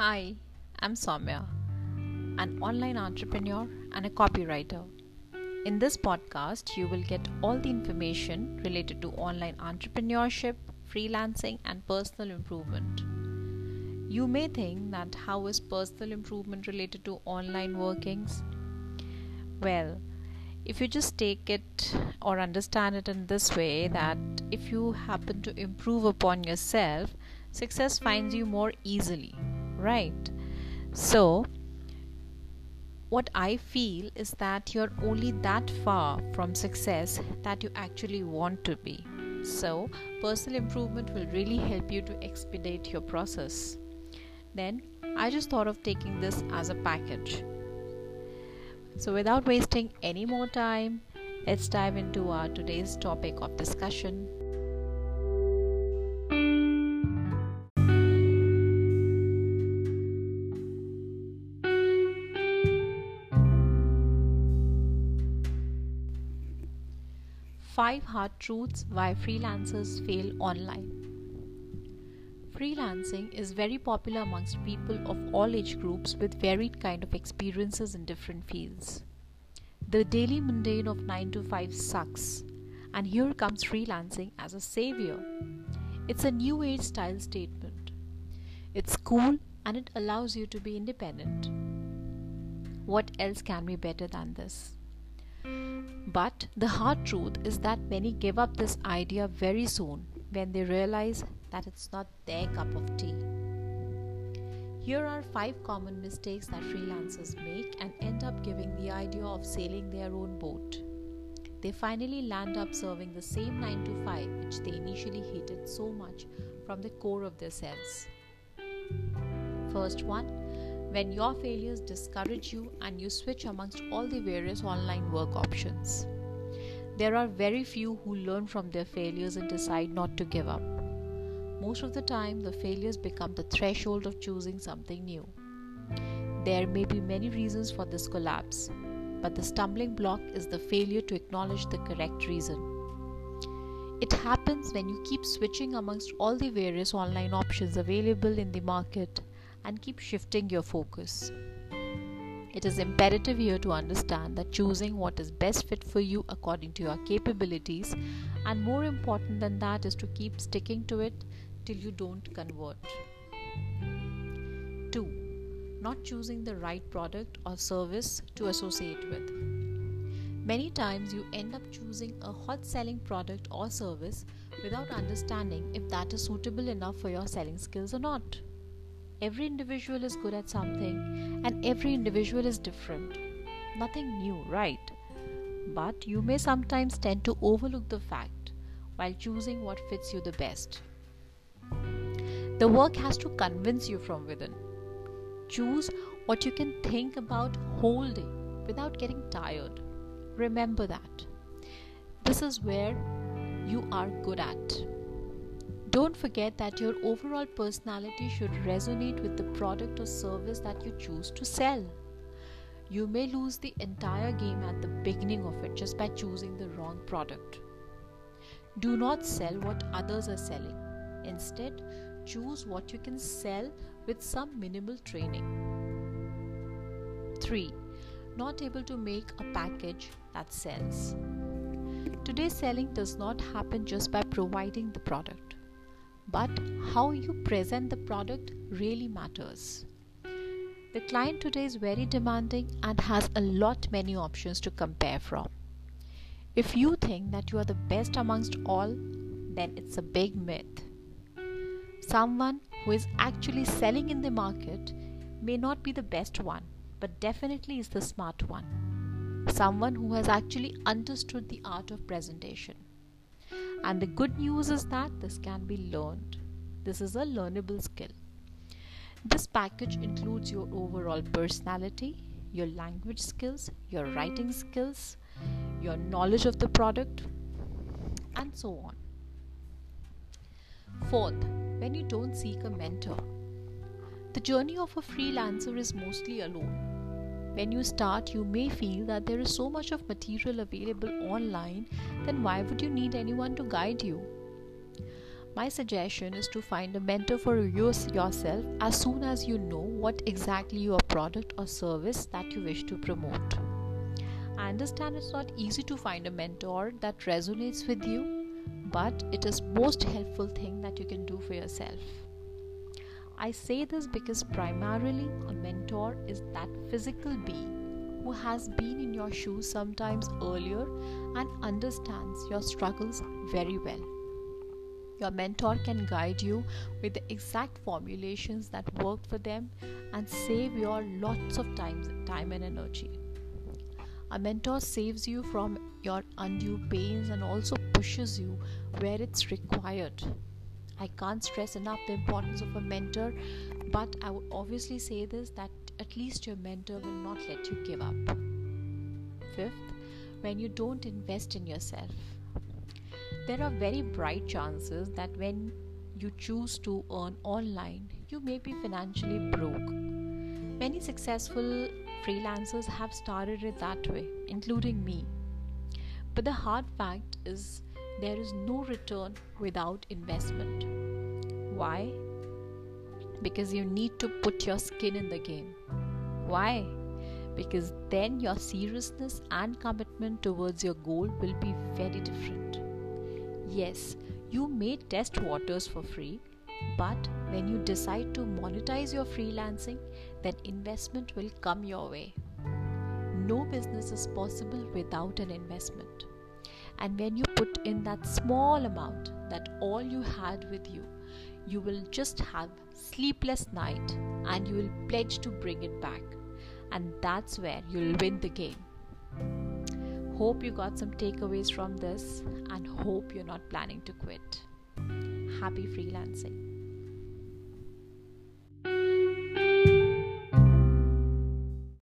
Hi, I'm Soumya, an online entrepreneur and a copywriter. In this podcast, you will get all the information related to online entrepreneurship, freelancing, and personal improvement. You may think that how is personal improvement related to online workings? Well, if you just take it or understand it in this way that if you happen to improve upon yourself, success finds you more easily right? So, what I feel is that you're only that far from success that you actually want to be. So, personal improvement will really help you to expedite your process. Then, I just thought of taking this as a package. So, without wasting any more time, let's dive into our today's topic of discussion Five hard truths why freelancers fail online. Freelancing is very popular amongst people of all age groups with varied kind of experiences in different fields. The daily mundane of 9 to 5 sucks, and here comes freelancing as a savior. It's a new age style statement. It's cool and it allows you to be independent. What else can be better than this? But the hard truth is that many give up this idea very soon when they realize that it's not their cup of tea. Here are five common mistakes that freelancers make and end up giving the idea of sailing their own boat. They finally land up serving the same 9 to 5 which they initially hated so much from the core of their selves. First one, when your failures discourage you and you switch amongst all the various online work options. There are very few who learn from their failures and decide not to give up. Most of the time, the failures become the threshold of choosing something new. There may be many reasons for this collapse, but the stumbling block is the failure to acknowledge the correct reason. It happens when you keep switching amongst all the various online options available in the market and keep shifting your focus. It is imperative here to understand that choosing what is best fit for you according to your capabilities, and more important than that, is to keep sticking to it till you don't convert. 2. Not choosing the right product or service to associate with. Many times you end up choosing a hot selling product or service without understanding if that is suitable enough for your selling skills or not. Every individual is good at something, and every individual is different. Nothing new, right? But you may sometimes tend to overlook the fact while choosing what fits you the best. The work has to convince you from within. Choose what you can think about day without getting tired. Remember that. This is where you are good at. Don't forget that your overall personality should resonate with the product or service that you choose to sell. You may lose the entire game at the beginning of it just by choosing the wrong product. Do not sell what others are selling. Instead, choose what you can sell with some minimal training. 3. Not able to make a package that sells. Today's selling does not happen just by providing the product but how you present the product really matters. The client today is very demanding and has a lot many options to compare from. If you think that you are the best amongst all, then it's a big myth. Someone who is actually selling in the market may not be the best one, but definitely is the smart one. Someone who has actually understood the art of presentation. And the good news is that this can be learned. This is a learnable skill. This package includes your overall personality, your language skills, your writing skills, your knowledge of the product, and so on. Fourth, when you don't seek a mentor, the journey of a freelancer is mostly alone when you start, you may feel that there is so much of material available online, then why would you need anyone to guide you? My suggestion is to find a mentor for yourself as soon as you know what exactly your product or service that you wish to promote. I understand it's not easy to find a mentor that resonates with you, but it is most helpful thing that you can do for yourself. I say this because primarily a mentor is that physical being who has been in your shoes sometimes earlier and understands your struggles very well. Your mentor can guide you with the exact formulations that worked for them and save your lots of time, time and energy. A mentor saves you from your undue pains and also pushes you where it's required. I can't stress enough the importance of a mentor, but I would obviously say this that at least your mentor will not let you give up. Fifth, when you don't invest in yourself there are very bright chances that when you choose to earn online, you may be financially broke. Many successful freelancers have started it that way, including me. But the hard fact is there is no return without investment. Why? Because you need to put your skin in the game. Why? Because then your seriousness and commitment towards your goal will be very different. Yes, you may test waters for free, but when you decide to monetize your freelancing, then investment will come your way. No business is possible without an investment. And when you put in that small amount that all you had with you, you will just have sleepless night and you will pledge to bring it back. And that's where you'll win the game. Hope you got some takeaways from this and hope you're not planning to quit. Happy freelancing.